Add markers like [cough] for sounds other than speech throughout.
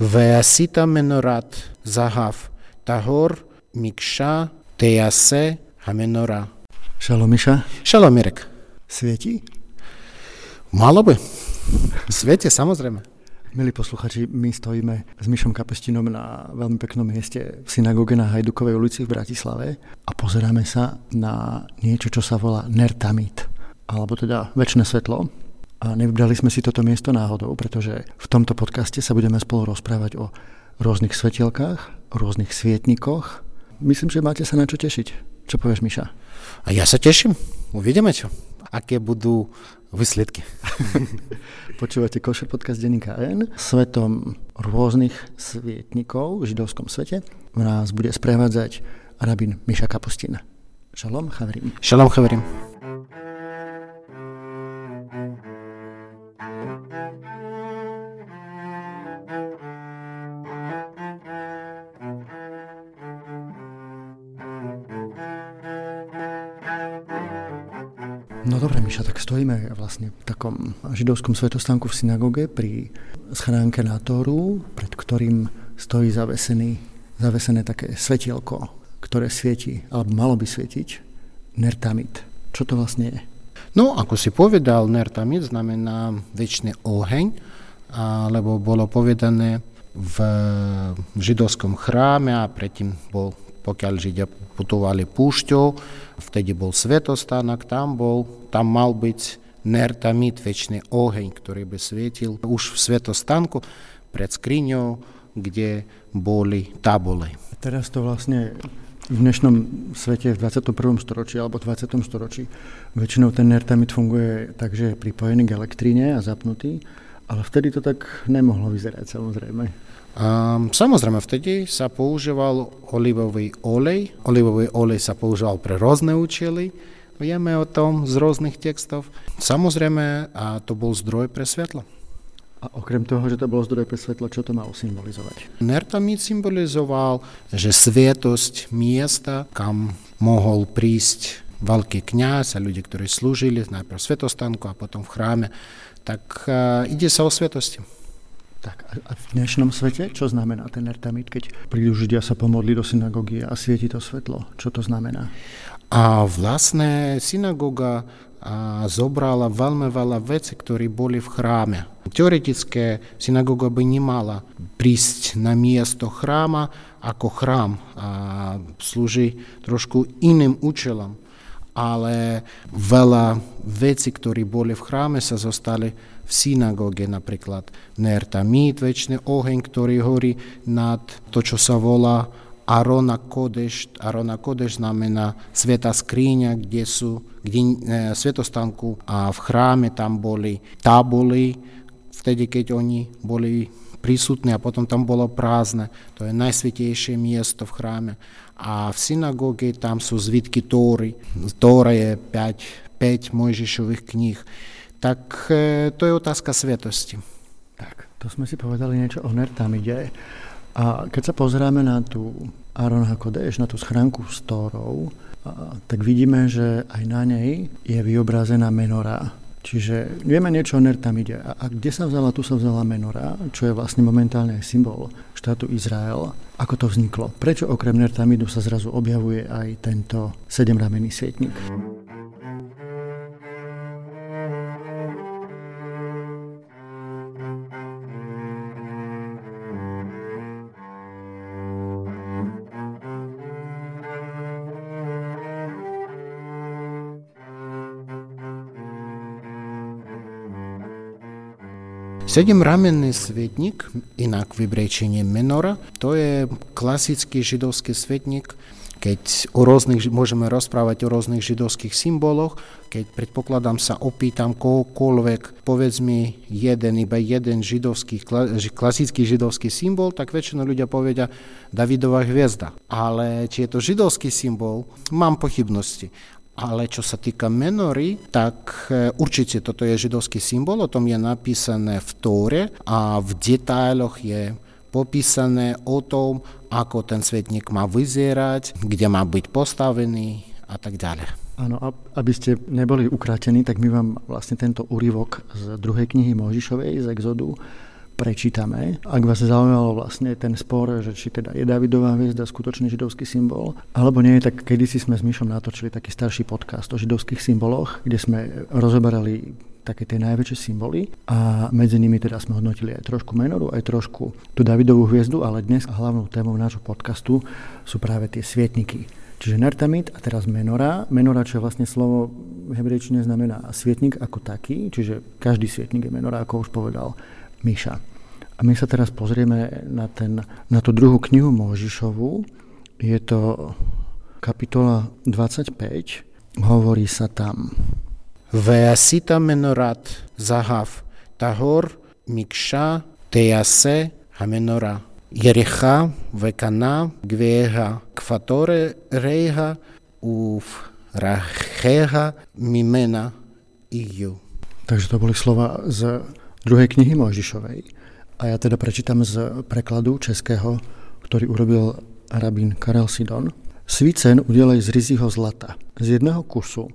ועשית מנורת זהב, טהור, מקשה, תיעשה המנורה. Šalom Miša, Šalom, Mirek. svieti? Malo by. Svete, samozrejme. Milí posluchači, my stojíme s Mišom Kapestinom na veľmi peknom mieste v synagóge na Hajdukovej ulici v Bratislave a pozeráme sa na niečo, čo sa volá Nertamit, alebo teda väčšie svetlo. A nevybrali sme si toto miesto náhodou, pretože v tomto podcaste sa budeme spolu rozprávať o rôznych svetielkách, o rôznych svietnikoch. Myslím, že máte sa na čo tešiť. Čo povieš, Miša? A ja sa teším. Uvidíme čo. Aké budú výsledky. [laughs] Počúvate Košer podcast denníka N. Svetom rôznych svietnikov v židovskom svete nás bude sprevádzať rabín Miša Kapustin. Šalom, chavrim. Šalom, chaverim. No dobre, Miša, tak stojíme vlastne v takom židovskom svetostánku v synagóge pri schránke na Tóru, pred ktorým stojí zavesený, zavesené také svetielko, ktoré svieti, alebo malo by svietiť, nertamit. Čo to vlastne je? No, ako si povedal, nertamid znamená väčší oheň, lebo bolo povedané v židovskom chráme a predtým bol, pokiaľ Židia putovali púšťou, vtedy bol svetostánok, tam bol, tam mal byť nertamid, väčší oheň, ktorý by svietil už v svetostánku pred skriňou, kde boli tabule. Teraz to vlastne v dnešnom svete v 21. storočí alebo 20. storočí väčšinou ten nertamid funguje tak, že je pripojený k elektríne a zapnutý, ale vtedy to tak nemohlo vyzerať samozrejme. Um, samozrejme, vtedy sa používal olivový olej. Olivový olej sa používal pre rôzne účely. Vieme o tom z rôznych textov. Samozrejme, a to bol zdroj pre svetlo. A okrem toho, že to bolo zdroj pre svetlo, čo to malo symbolizovať? Nertamid symbolizoval, že svetosť miesta, kam mohol prísť veľký kňaz a ľudia, ktorí slúžili najprv v svetostánku a potom v chráme, tak uh, ide sa o svetosti. A v dnešnom svete, čo znamená ten nertamid, keď prídu Židia sa pomodli do synagógy a svieti to svetlo? Čo to znamená? A vlastne synagóga a zobrala veľmi veľa vecí, ktoré boli v chráme. Teoretické synagóga by nemala prísť na miesto chráma ako chrám a slúži trošku iným účelom. Ale veľa vecí, ktoré boli v chráme, sa zostali v synagóge, napríklad nertamid, väčší oheň, ktorý horí nad to, čo sa volá Arona Kodeš, Arona Kodeš znamená sveta skríňa, kde sú, kde e, svetostánku a v chráme tam boli tabuly, vtedy, keď oni boli prísutní a potom tam bolo prázdne. To je najsvetejšie miesto v chráme. A v synagóge tam sú zvitky Tóry. Tóra je 5, 5 Mojžišových kníh. Tak e, to je otázka svetosti. Tak, to sme si povedali niečo o Nertamide. A keď sa pozrieme na tú Aron Hakodeš, na tú schránku s Tórou, tak vidíme, že aj na nej je vyobrazená menora. Čiže vieme niečo o Nertamide. A, a kde sa vzala? Tu sa vzala menora, čo je vlastne momentálne symbol štátu Izrael. Ako to vzniklo? Prečo okrem Nertamidu sa zrazu objavuje aj tento sedemramenný svietnik? Sedemramenný svetník, inak vybrečenie menora, to je klasický židovský svetník, keď o rôznych, môžeme rozprávať o rôznych židovských symboloch, keď predpokladám sa opýtam kohokoľvek, povedz mi jeden, iba jeden židovský, klasický židovský symbol, tak väčšinou ľudia povedia Davidová hviezda. Ale či je to židovský symbol, mám pochybnosti. Ale čo sa týka menory, tak určite toto je židovský symbol, o tom je napísané v Tóre a v detailoch je popísané o tom, ako ten svetník má vyzerať, kde má byť postavený a tak ďalej. Áno, aby ste neboli ukrátení, tak my vám vlastne tento úryvok z druhej knihy Možišovej, z Exodu, prečítame. Ak vás zaujímalo vlastne ten spor, že či teda je Davidová hviezda skutočný židovský symbol, alebo nie, tak kedysi sme s Myšom natočili taký starší podcast o židovských symboloch, kde sme rozoberali také tie najväčšie symboly a medzi nimi teda sme hodnotili aj trošku menoru, aj trošku tú Davidovú hviezdu, ale dnes hlavnou témou nášho podcastu sú práve tie svietniky. Čiže nertamit a teraz menora. Menora, čo je vlastne slovo hebrejčine znamená svietnik ako taký, čiže každý svietnik je menora, ako už povedal Miša. A my sa teraz pozrieme na, ten, na tú druhú knihu Možišovu. Je to kapitola 25. Hovorí sa tam Veasita menorat zahav tahor mikša tejase menora. Jericha vekana gveha kvatore reiha uf racheha mimena iu. Takže to boli slova z druhej knihy Mojžišovej. A ja teda prečítam z prekladu českého, ktorý urobil rabín Karel Sidon. Svícen udelej z rizího zlata. Z jedného kusu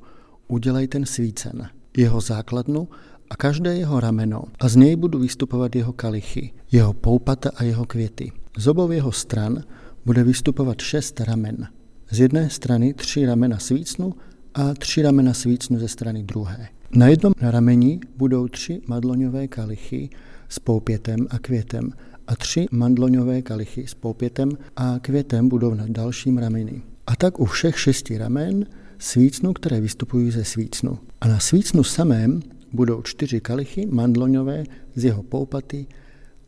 udelej ten svícen, jeho základnu a každé jeho rameno a z nej budú vystupovať jeho kalichy, jeho poupata a jeho kviety. Z obou jeho stran bude vystupovať šest ramen. Z jednej strany tři ramena svícnu a tři ramena svícnu ze strany druhé. Na jednom rameni budou tři madloňové kalichy s poupětem a květem a tři mandloňové kalichy s poupětem a květem budou na dalším rameni. A tak u všech šesti ramen svícnu, které vystupují ze svícnu. A na svícnu samém budou čtyři kalichy mandloňové z jeho poupaty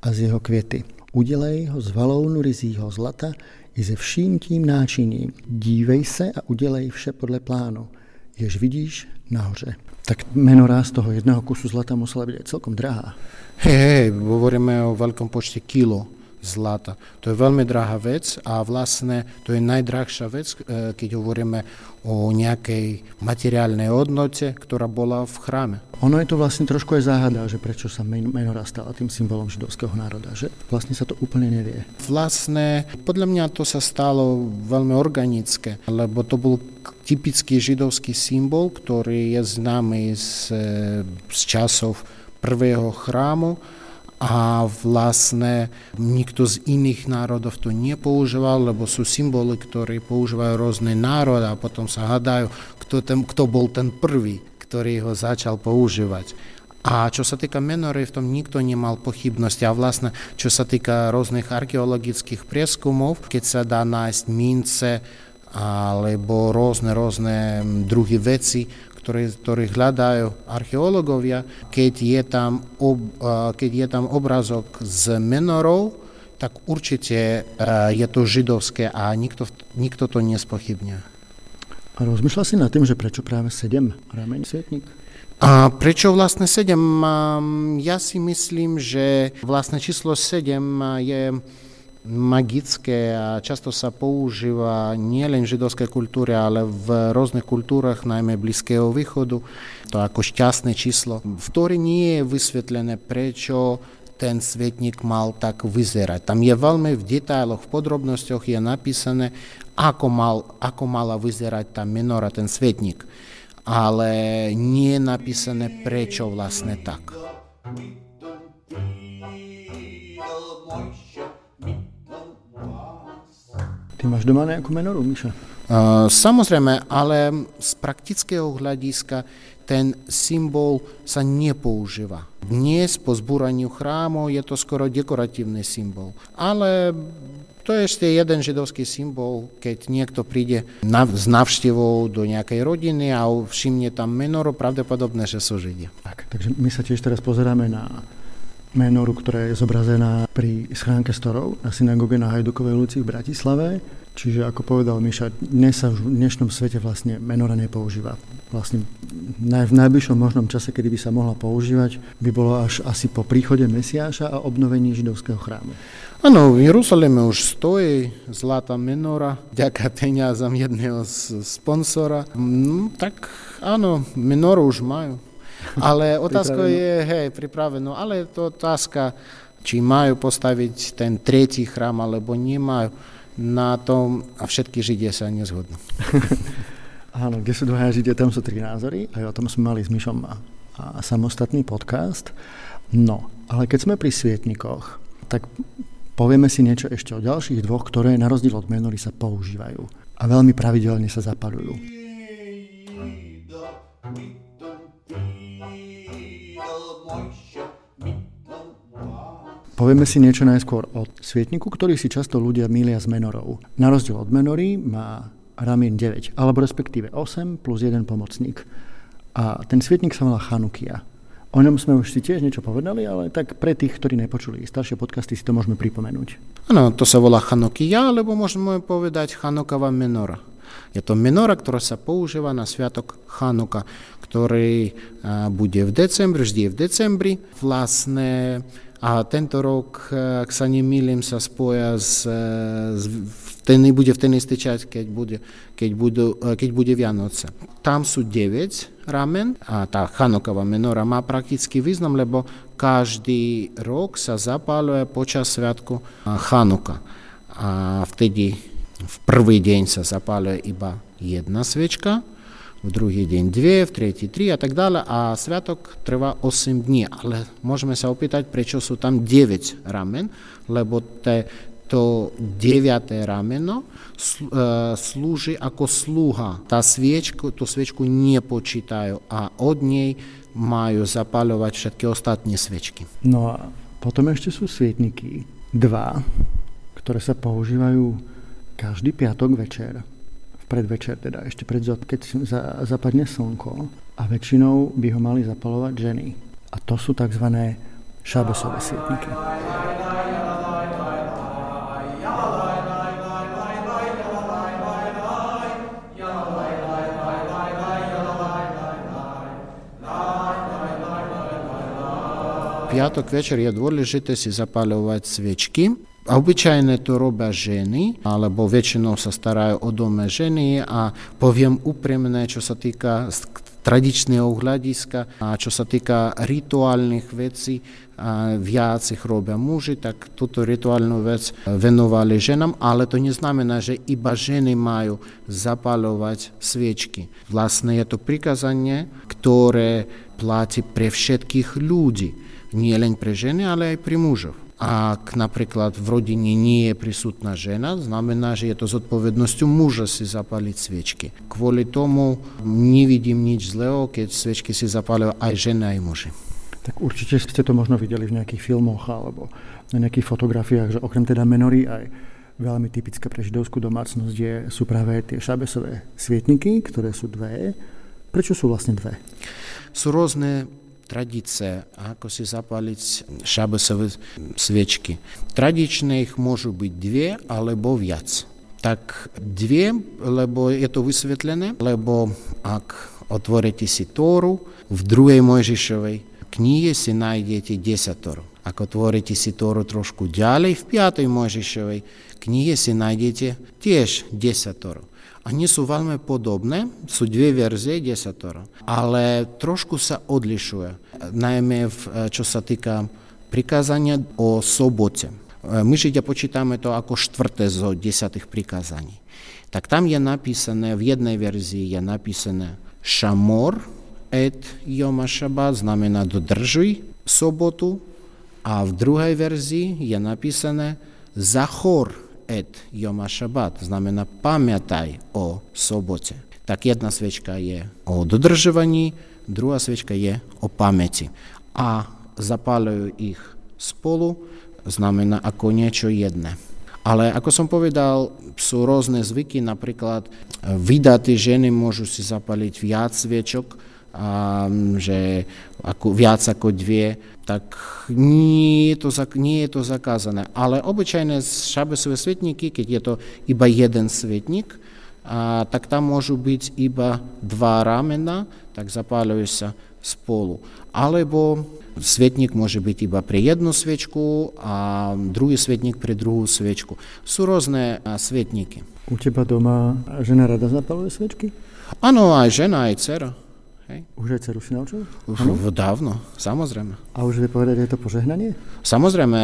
a z jeho květy. Udělej ho z valounu rizího zlata i ze vším tím náčiním. Dívej se a udělej vše podle plánu, jež vidíš nahoře. Tak menorá z toho jedného kusu zlata musela byť aj celkom drahá. Hej, hej, hovoríme o veľkom počte kilo zlata. To je veľmi drahá vec a vlastne to je najdrahšia vec, e, keď hovoríme o nejakej materiálnej hodnote, ktorá bola v chráme. Ono je to vlastne trošku aj záhada, že prečo sa menorá stala tým symbolom židovského národa, že vlastne sa to úplne nevie. Vlastne, podľa mňa to sa stalo veľmi organické, lebo to bol typický židovský symbol, ktorý je známy z, z časov prvého chrámu a vlastne nikto z iných národov to nepoužíval, lebo sú symboly, ktoré používajú rôzne národy a potom sa hadajú, kto, ten, kto bol ten prvý, ktorý ho začal používať. A čo sa týka menory, v tom nikto nemal pochybnosti. A vlastne, čo sa týka rôznych archeologických prieskumov, keď sa dá nájsť mince alebo rôzne, rôzne druhy veci, ktoré, ktoré hľadajú archeológovia, keď je, tam ob, keď je tam obrazok s menorou, tak určite je to židovské a nikto, nikto to nespochybňuje. A rozmýšľal si nad tým, že prečo práve 7 rameň svietnik? A prečo vlastne 7? Ja si myslím, že vlastne číslo 7 je magické a často sa používa nielen v židovskej kultúre, ale v rôznych kultúrach, najmä Blízkeho východu, to ako šťastné číslo, v ktorej nie je vysvetlené, prečo ten svetník mal tak vyzerať. Tam je veľmi v detailoch, v podrobnostiach je napísané, ako, mal, ako mala vyzerať tá menora, ten svetník. Ale nie je napísané, prečo vlastne tak. Ty máš doma nejakú menoru, Miša? Uh, samozrejme, ale z praktického hľadiska ten symbol sa nepoužíva. Dnes po zbúraniu chrámov je to skoro dekoratívny symbol. Ale to je ešte jeden židovský symbol, keď niekto príde na, s návštevou do nejakej rodiny a všimne tam menoru, pravdepodobne, že sú židia. Tak, takže my sa tiež teraz pozeráme na menoru, ktorá je zobrazená pri schránke storov na synagóge na Hajdukovej ulici v Bratislave. Čiže ako povedal Miša, dnes sa v dnešnom svete vlastne menora nepoužíva. Vlastne v najbližšom možnom čase, kedy by sa mohla používať, by bolo až asi po príchode Mesiáša a obnovení židovského chrámu. Áno, v Jeruzaleme už stojí zlatá menora, ďaká peniazam jedného sponsora. No, tak áno, menoru už majú. Ale otázka je, hej, pripraveno, ale je to otázka, či majú postaviť ten tretí chrám, alebo nemajú. Na tom a všetky Židia sa nezhodnú. [laughs] Áno, kde sú dvaja Židia, tam sú tri názory. Aj o tom sme mali s Myšom a, a samostatný podcast. No, Ale keď sme pri svietnikoch, tak povieme si niečo ešte o ďalších dvoch, ktoré na rozdiel od menory sa používajú a veľmi pravidelne sa zapalujú. Povieme si niečo najskôr o svietniku, ktorý si často ľudia milia s menorou. Na rozdiel od menory má ramien 9, alebo respektíve 8 plus 1 pomocník. A ten svietnik sa volá Chanukia. O ňom sme už si tiež niečo povedali, ale tak pre tých, ktorí nepočuli staršie podcasty, si to môžeme pripomenúť. Áno, to sa volá Chanukia, alebo môžeme povedať Chanukava menora. Je to menora, ktorá sa používa na sviatok Chanuka, ktorý bude v decembri, vždy v decembri. Vlastne a tento rok, ak sa nemýlim, sa spoja s, s ten bude v ten istý čas, keď bude, keď, budú, keď bude Vianoce. Tam sú 9 ramen a tá Chanuková menora má praktický význam, lebo každý rok sa zapáluje počas sviatku Chanuka. A vtedy v prvý deň sa zapáluje iba jedna svečka, v druhý deň dve, v tretí tri a tak ďalej a sviatok trvá 8 dní. Ale môžeme sa opýtať, prečo sú tam 9 ramen, lebo te, to deviaté rameno slúži ako sluha. Tá sviečku, tú sviečku nepočítajú a od nej majú zapaľovať všetky ostatné svečky. No a potom ešte sú svietniky, dva, ktoré sa používajú každý piatok večer predvečer, teda ešte pred, keď za, zapadne slnko a väčšinou by ho mali zapalovať ženy. A to sú tzv. šabesové svietniky. piatok večer je dôležité si zapaľovať svečky a obyčajne to robia ženy, alebo väčšinou sa starajú o dome ženy a poviem úprimne, čo sa týka tradičného hľadiska a čo sa týka rituálnych vecí, a viac ich robia muži, tak túto rituálnu vec venovali ženám, ale to neznamená, že iba ženy majú zapalovať sviečky. Vlastne je to prikazanie, ktoré platí pre všetkých ľudí, nie len pre ženy, ale aj pre mužov. Ak napríklad v rodine nie je prisutná žena, znamená, že je to zodpovednosťou muža si zapaliť sviečky. Kvôli tomu nevidím nič zlého, keď sviečky si zapália aj ženy, aj muži. Tak určite ste to možno videli v nejakých filmoch alebo na nejakých fotografiách, že okrem teda menory aj veľmi typické pre židovskú domácnosť je, sú práve tie šabesové svietniky, ktoré sú dve. Prečo sú vlastne dve? Sú rôzne tradície, ako si zapaliť šabesové sviečky. Tradičné ich môžu byť dve alebo viac. Tak dve, lebo je to vysvetlené, lebo ak otvoríte si Tóru, v druhej Mojžišovej knihe si nájdete desatoro. Ak otvoríte si Tóru trošku ďalej, v piatej Mojžišovej knihe si nájdete tiež desatoro. Oni sú veľmi podobné, sú dve verzie desatoro, ale trošku sa odlišuje, najmä v, čo sa týka prikázania o sobote. My Židia počítame to ako štvrté zo desatých prikázaní. Tak tam je napísané, v jednej verzii je napísané šamor et Yoma Shabbat, znamená dodržuj sobotu, a v druhej verzii je napísané zachor et Yoma Shabbat, znamená pamätaj o sobote. Tak jedna svečka je o dodržovaní, druhá svečka je o pamäti. A zapáľujú ich spolu, znamená ako niečo jedné. Ale ako som povedal, sú rôzne zvyky, napríklad vydaté ženy môžu si zapaliť viac sviečok, a, že ako, viac ako dve, tak nie je, to, nie je to zakázané. Ale obyčajné šabesové svetníky, keď je to iba jeden svetník, a, tak tam môžu byť iba dva ramena, tak zapáľujú sa spolu. Alebo svetník môže byť iba pre jednu svečku a druhý svetník pre druhú svečku. Sú rôzne svetníky. U teba doma žena rada zapaluje svečky? Áno, aj žena, aj dcera. Hej. Už aj dceru si naučil? Už dávno, samozrejme. A už vie povedať aj to požehnanie? Samozrejme,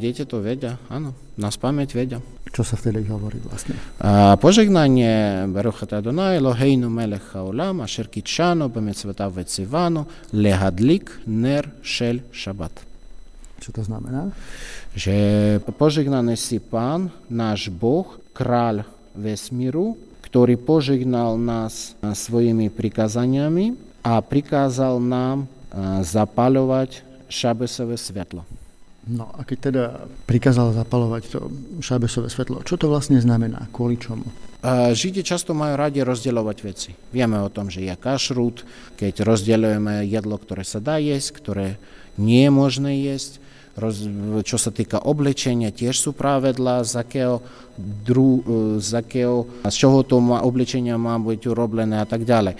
dieťa to vedia, áno, na spamäť vedia. Čo sa vtedy hovorí vlastne? A požehnanie Baruch Adonai Eloheinu melech haolam asher kitshano b'mitzvotav vetzivano lehadlik ner shel shabbat. Čo to znamená? Že požehnaný si Pán, náš Boh, kráľ vesmíru, ktorý požehnal nás svojimi prikázaniami a prikázal nám zapaľovať šabesové svetlo. No a keď teda prikázal zapalovať to šábesové svetlo, čo to vlastne znamená? Kvôli čomu? Židi často majú radi rozdielovať veci. Vieme o tom, že je kašrút, keď rozdeľujeme jedlo, ktoré sa dá jesť, ktoré nie je možné jesť. Roz, čo sa týka oblečenia, tiež sú pravidla, z akého, dru, z z čoho to má, oblečenia má byť urobené a tak ďalej.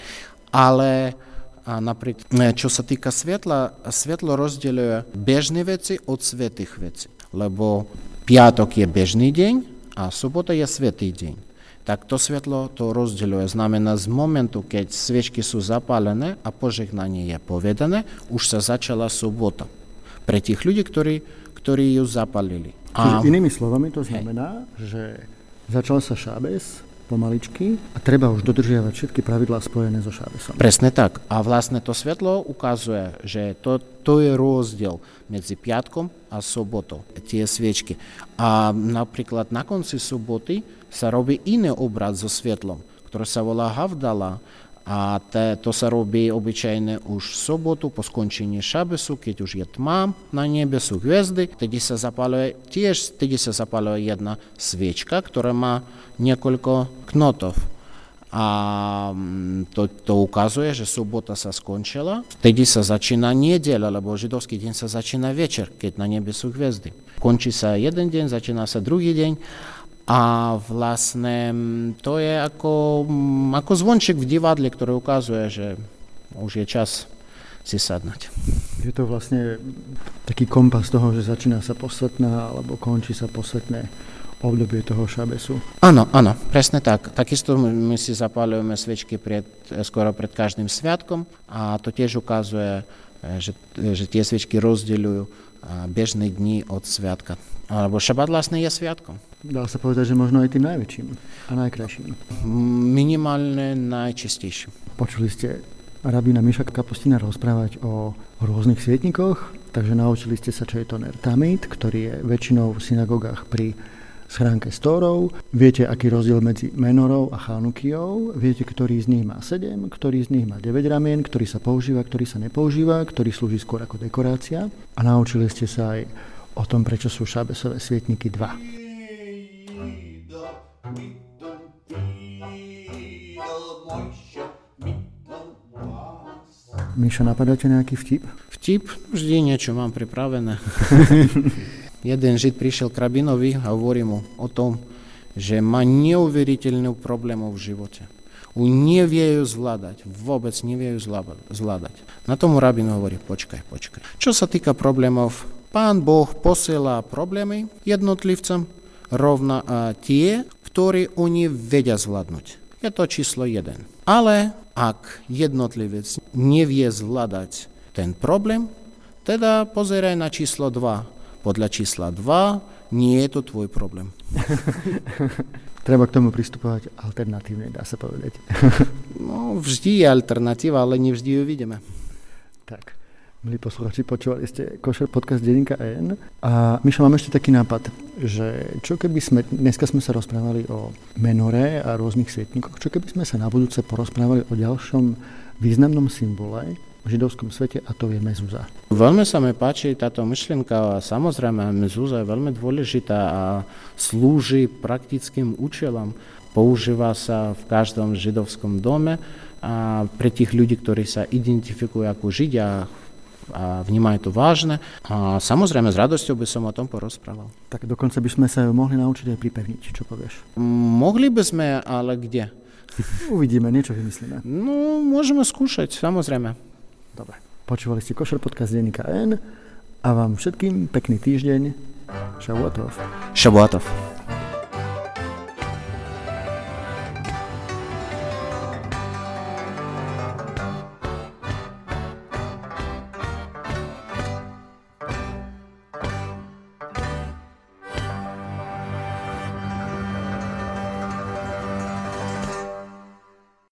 Ale a napríklad, čo sa týka svetla, svetlo rozdeľuje bežné veci od svetých vecí. Lebo piatok je bežný deň a sobota je svetý deň. Tak to svetlo to rozdeľuje. Znamená z momentu, keď sviečky sú zapálené a požehnanie je povedané, už sa začala sobota. Pre tých ľudí, ktorí, ktorí ju zapalili. Čiže inými slovami to znamená, hej. že začal sa šábes, pomaličky a treba už dodržiavať všetky pravidlá spojené so šábesom. Presne tak. A vlastne to svetlo ukazuje, že to, to je rozdiel medzi piatkom a sobotou, tie sviečky. A napríklad na konci soboty sa robí iný obrad so svetlom, ktoré sa volá Havdala a te, to sa robí obyčajne už v sobotu po skončení šabesu, keď už je tma na nebe, sú hviezdy, tedy sa zapaluje, tiež tedy sa zapaluje jedna sviečka, ktorá má niekoľko knotov. A mm, to, to ukazuje, že sobota sa skončila, vtedy sa začína nedeľa, lebo židovský deň sa začína večer, keď na nebe sú hviezdy. Končí sa jeden deň, začína sa druhý deň a vlastne to je ako, ako zvonček v divadle, ktorý ukazuje, že už je čas si sadnať. Je to vlastne taký kompas toho, že začína sa posvetná alebo končí sa posvetné obdobie toho šabesu. Áno, áno, presne tak. Takisto my si zapálujeme svečky pred, skoro pred každým sviatkom a to tiež ukazuje, že, že tie svečky rozdeľujú bežné dni od sviatka. Alebo šabat vlastne je sviatkom. Dá sa povedať, že možno aj tým najväčším a najkrajším. Minimálne najčistejším. Počuli ste rabína Miša Kapustina rozprávať o rôznych svietnikoch, takže naučili ste sa, čo je to nertamit, ktorý je väčšinou v synagogách pri schránke storov. Viete, aký rozdiel medzi menorou a chanukiou. Viete, ktorý z nich má 7, ktorý z nich má 9 ramien, ktorý sa používa, ktorý sa nepoužíva, ktorý slúži skôr ako dekorácia. A naučili ste sa aj o tom, prečo sú šábesové svietniky 2. Miša, napadáte nejaký vtip? Vtip? Vždy niečo mám pripravené. [laughs] Jeden žid prišiel k rabinovi a hovorí mu o tom, že má neuveriteľnú problémov v živote. On nevie ju zvládať, vôbec nevie ju zvládať. Na tomu rabin hovorí, počkaj, počkaj. Čo sa týka problémov, pán Boh posiela problémy jednotlivcom rovna a tie, ktoré oni vedia zvládnuť. Je to číslo jeden. Ale ak jednotlivec nevie zvládať ten problém, teda pozeraj na číslo 2 podľa čísla 2 nie je to tvoj problém. [laughs] Treba k tomu pristupovať alternatívne, dá sa povedať. [laughs] no, vždy je alternatíva, ale nevždy ju vidíme. Tak, milí posluchači, počúvali ste Košer podcast Deninka N. A Mišo, mám ešte taký nápad, že čo keby sme, dneska sme sa rozprávali o menore a rôznych svietnikoch, čo keby sme sa na budúce porozprávali o ďalšom významnom symbole, v židovskom svete a to je mezuza. Veľmi sa mi páči táto myšlienka a samozrejme mezuza je veľmi dôležitá a slúži praktickým účelom. Používa sa v každom židovskom dome a pre tých ľudí, ktorí sa identifikujú ako židia vnímajú to vážne. A samozrejme s radosťou by som o tom porozprával. Tak dokonca by sme sa mohli naučiť aj pripevniť, čo povieš? Mohli by sme, ale kde? Uvidíme, niečo vymyslíme. No, môžeme skúšať, samozrejme. Dobre. Počúvali ste Košer podcast Denníka N a vám všetkým pekný týždeň. Šabuatov. Šabuatov.